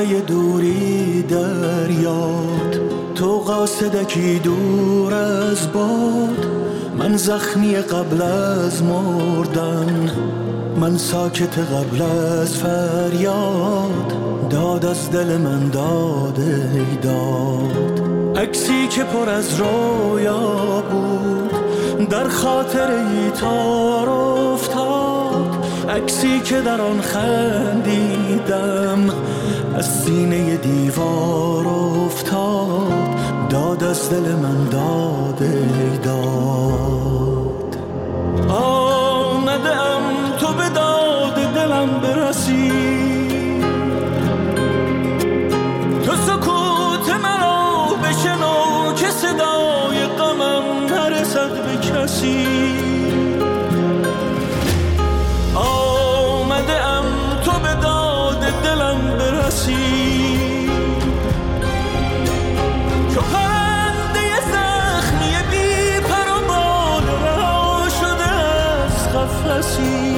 خنده دوری در یاد تو قاصدکی دور از باد. من زخمی قبل از مردن. من ساکت قبل از فریاد. داد از دل من داده داد. عکسی که پر از رویا بود. در خاطر ای تار افتاد. عکسی که در آن خندیدم. از سینه دیوار افتاد. داد از دل من داده داد. آمدم تو به داد دلم برسی. تو سکوت مرا بشنو که صدای غمم نرسد به کسی. برسی چو پرنده زخمی بی پر و بال رها شده از قفلسی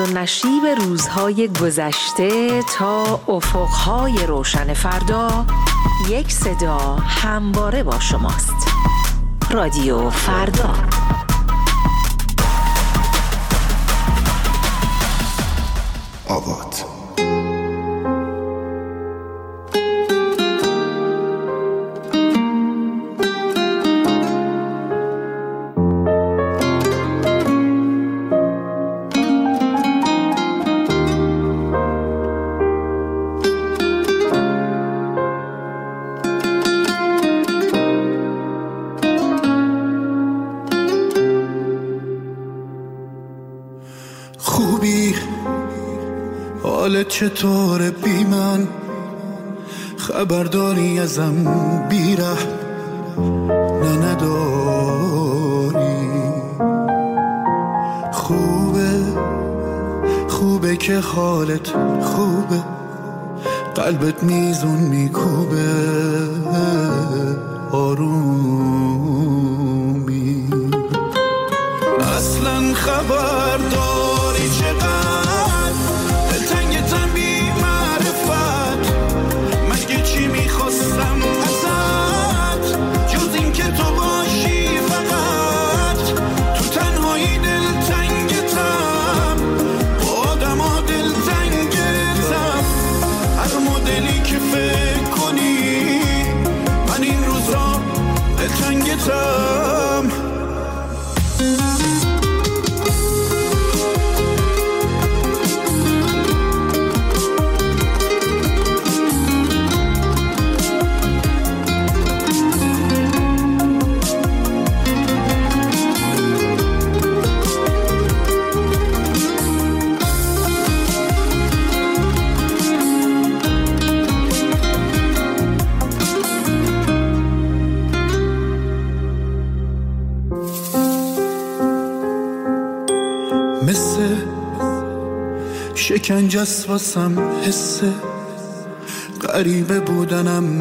از و نشیب روزهای گذشته تا افقهای روشن فردا. یک صدا همواره با شماست. رادیو فردا. آوات. چطوره بی من خبرداری ازم بیره نه نداری؟ خوبه خوبه که حالت خوبه قلبت میزون میکوبه. شکنج واسم حس قریبه بودنم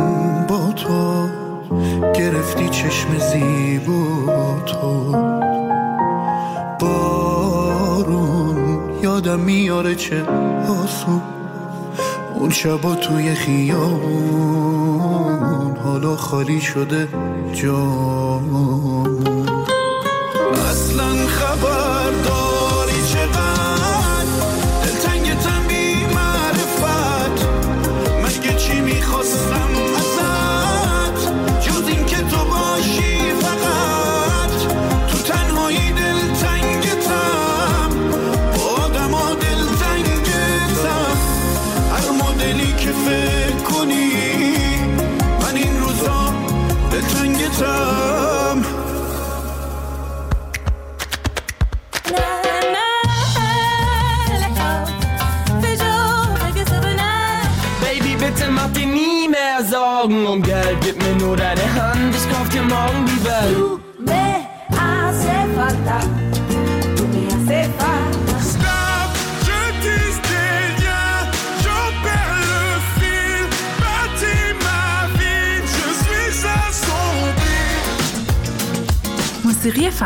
با تو. گرفتی چشم زیبا تو. بارون یادم میاره چه آسون. اون شبا توی خیابون حالا خالی شده جان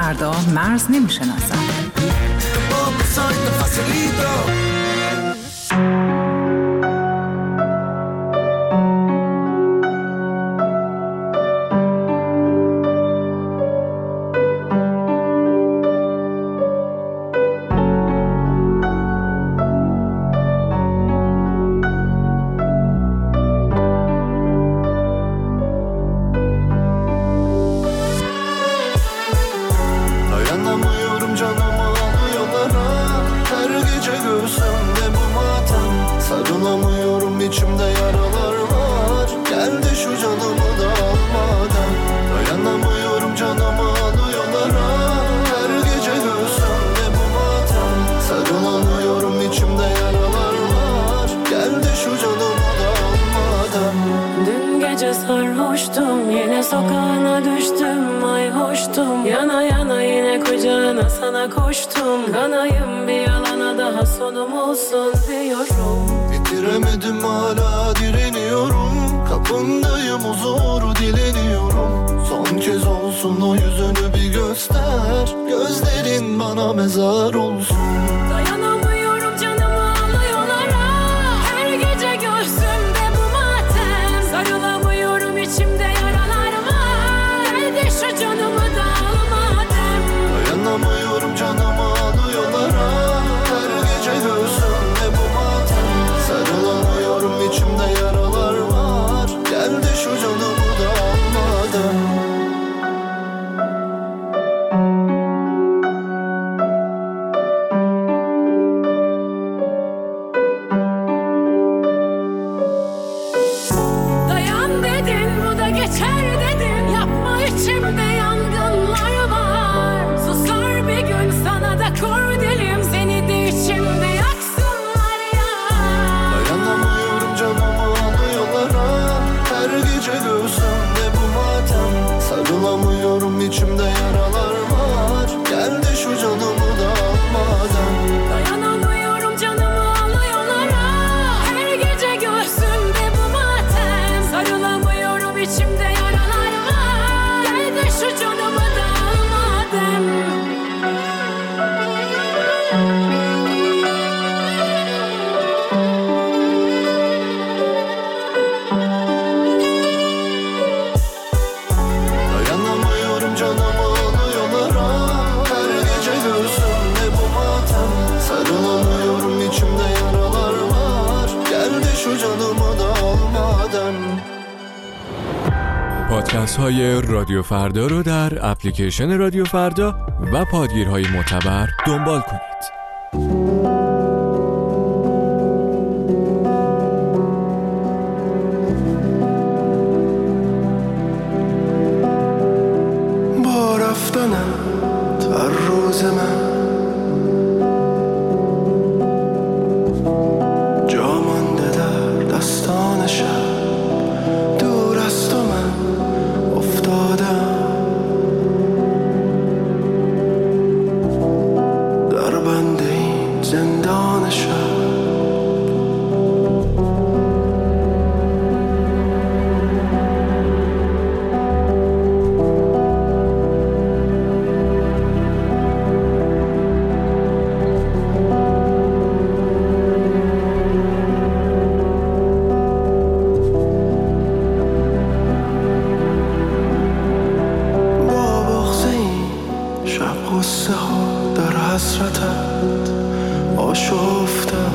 فردا مرز نمی‌شناسم. Yanındayım huzur dileniyorum. Son kez olsun o yüzünü bir göster. Gözlerin bana mezar olsun. Dayanamayın Seviyorsan ve bu matem. Sarılamıyorum içimde yaralar var. Gel de şu canım پادکست های رادیو فردا رو در اپلیکیشن رادیو فردا و پادگیرهای معتبر دنبال کنید. لحظه ها در حسرتت آشفتم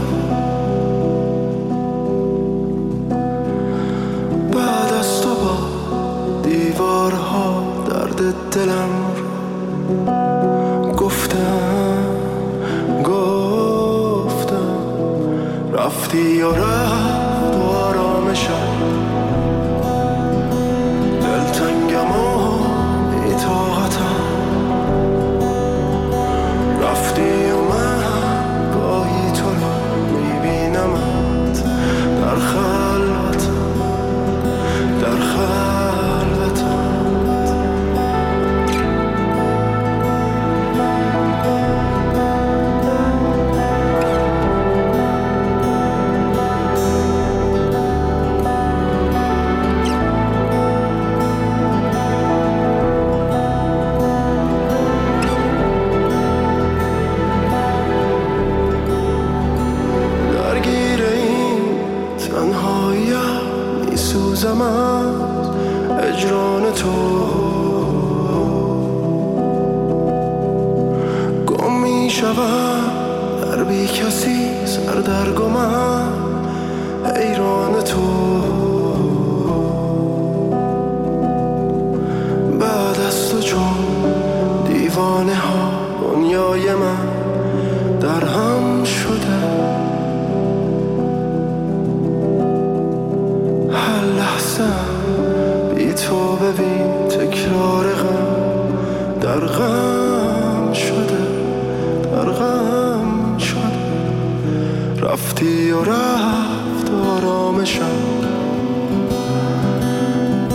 بشم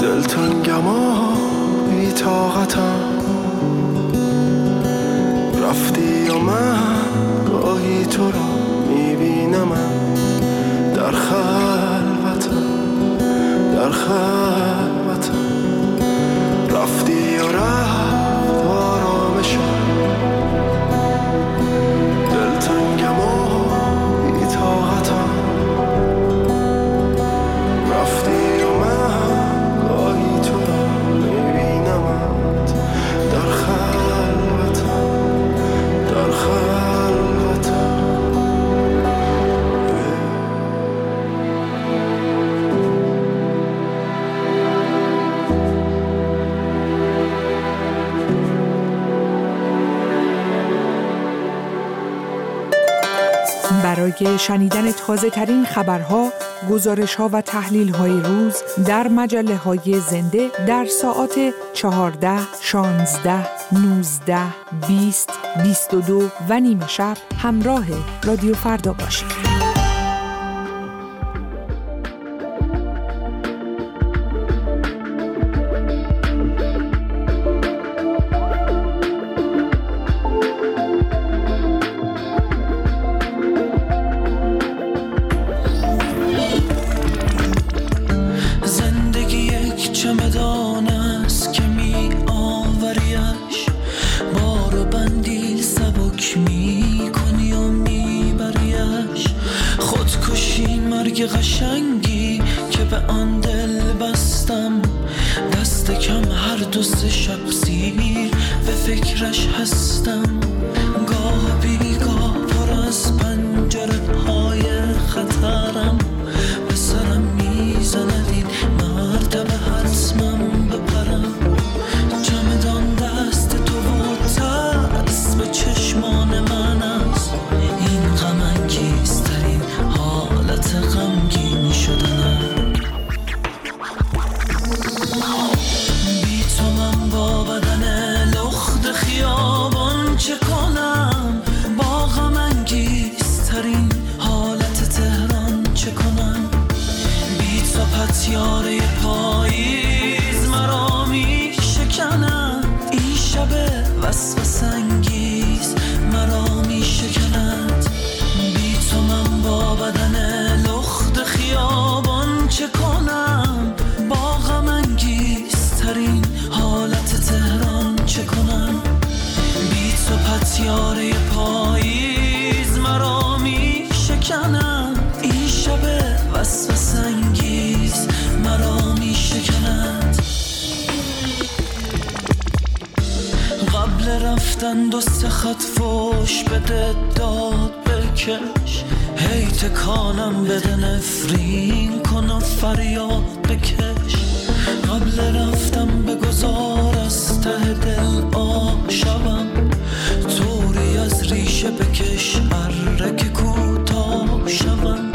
دلتنگم و بیتاقتم رفتی و من گاهی تو رو می‌بینم در خلوتم در خلوتم. رفتی و رفت آرامشم. برای شنیدن تازه ترین خبرها، گزارش ها و تحلیل های روز در مجله های زنده در ساعت 14, 16, 19, 20, 22 و نیمه شب همراه رادیو فردا باشید. به سرم دو سه خط فوش بده داد بکش. هی تکانم بده نفرین کن و فریاد بکش. قبل رفتم بگذار از ته دل آشبم. توری از ریشه بکش برک کوتاه شوم.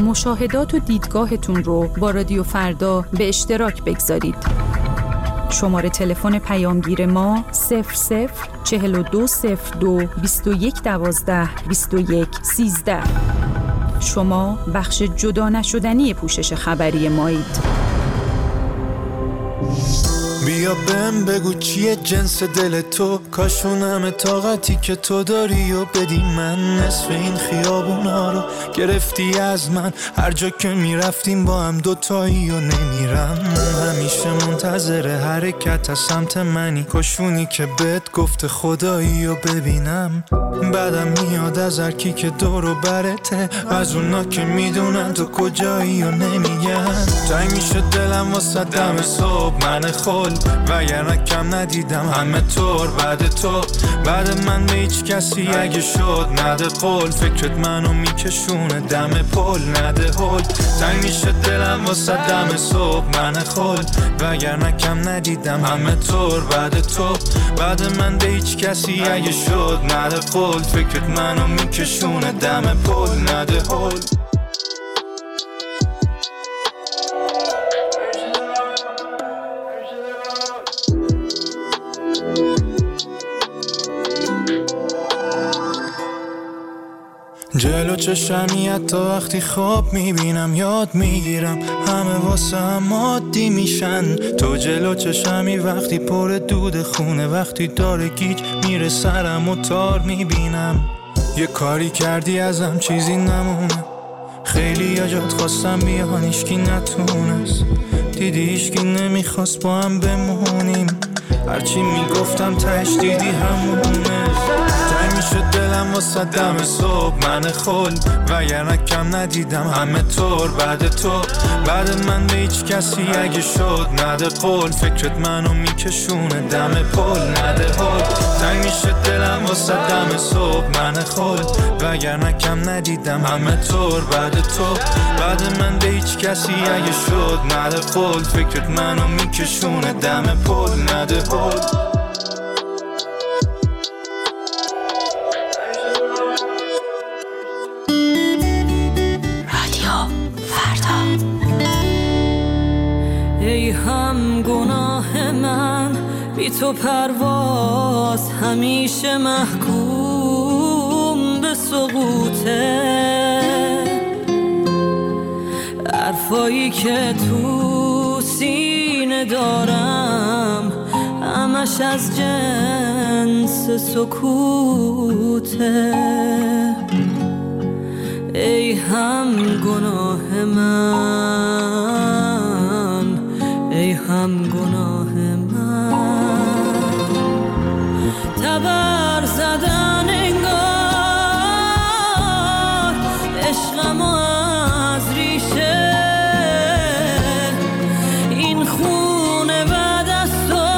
مشاهدات و دیدگاهتون رو با رادیو فردا به اشتراک بگذارید. شماره تلفن پیامگیر ما 00 4202 21 12 21 13 شما بخش جدا نشدنی پوشش خبری مایید. بهم بگو چیه جنس دل تو؟ کاشونم طاقتی که تو داری و بدی من نصف این خیابونا رو گرفتی از من. هر جا که می‌رفتیم با هم دوتایی و نمیرم. همیشه منتظر حرکت از سمت منی. کاشونی که بهت گفت خدایی و ببینم. بعدم میاد از هرکی که دور و برته. از اونا که می‌دونن تو کجایی و نمیگن. تنگ میشه دلم واسه دم صبح من خل. وگرنه کم ندیدم همه طور بعد تو. بعد من به هیچ کسی اگه شد نده قول. فکرت منو میکشونه دم پل نده هل تنگ میشه دلم واسه دم صبح من خل وگرنه کم ندیدم همه طور بعد تو. بعد من به هیچ کسی اگه شد نده قول. فکرت منو میکشونه دم پل نده هل جلو چشمی تا وقتی خواب می‌بینم یاد می‌گیرم. همه واسه هم عادی میشن. تو جلو چشمی وقتی پر دود خونه وقتی داره گیج میره سرم و تار می‌بینم. یه کاری کردی ازم چیزی نمونه. خیلی جات خواستم بیان ایشکی نتونست. دیدی ایشکی نمی‌خواست با هم بمونیم. هرچی می‌گفتم تش دیدی همونه میشه دلم واسه دم صبح من خل. وگرنه کم ندیدم همه طور بعد تو. بعد من به هیچ کسی اگه شد نده قول. فکرت منو میکشونه دم پل. نده حل. تنگ میشه دلم واسه دم صبح من خل. وگرنه کم ندیدم همه طور بعد تو. بعد من به هیچ کسی اگه شد نده قول. فکرت منو میکشونه دم پل. نده تو پرواز همیشه محکوم به سقوطه. حرفایی که تو سینه دارم همش از جنس سکوته. ای هم گناه من ای هم گناه خبر زدن انگار عشقم از ریشه. این خونه بعد از تو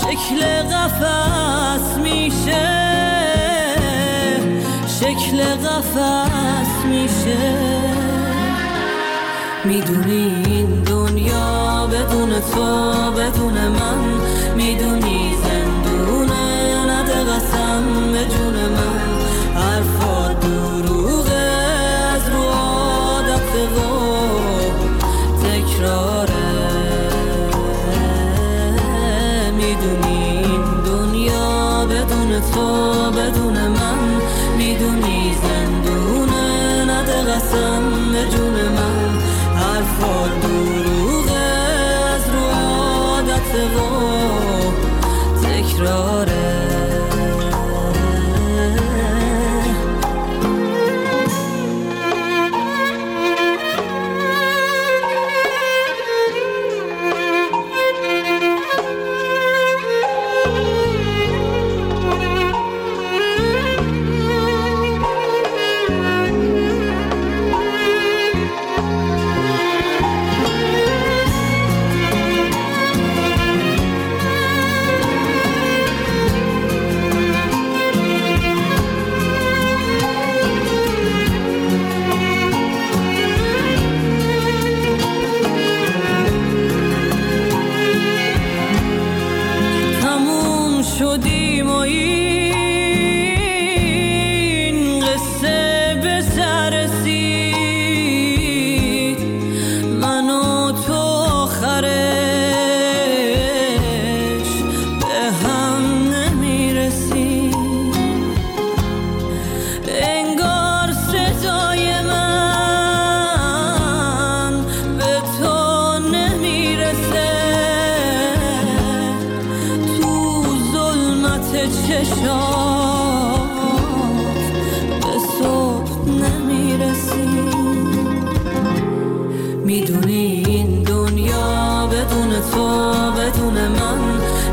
شکل قفص میشه. شکل قفص میشه. می‌دونی این دنیا بدون تو بدون من می‌دونی زندونه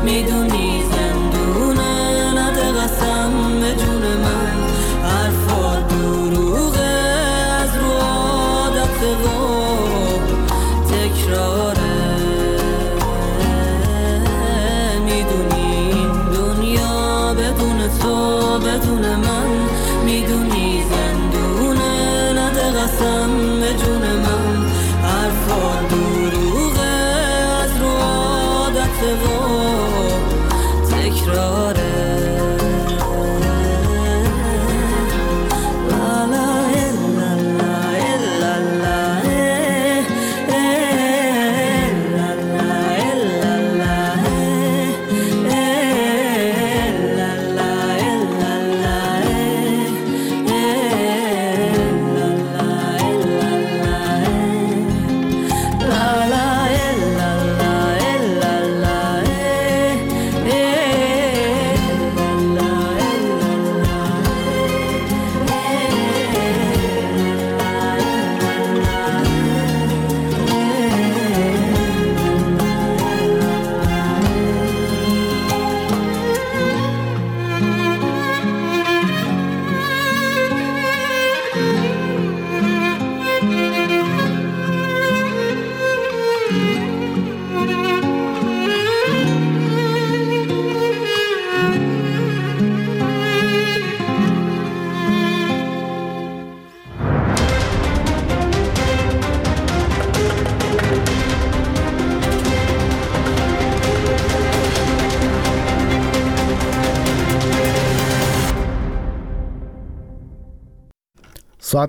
می‌دونی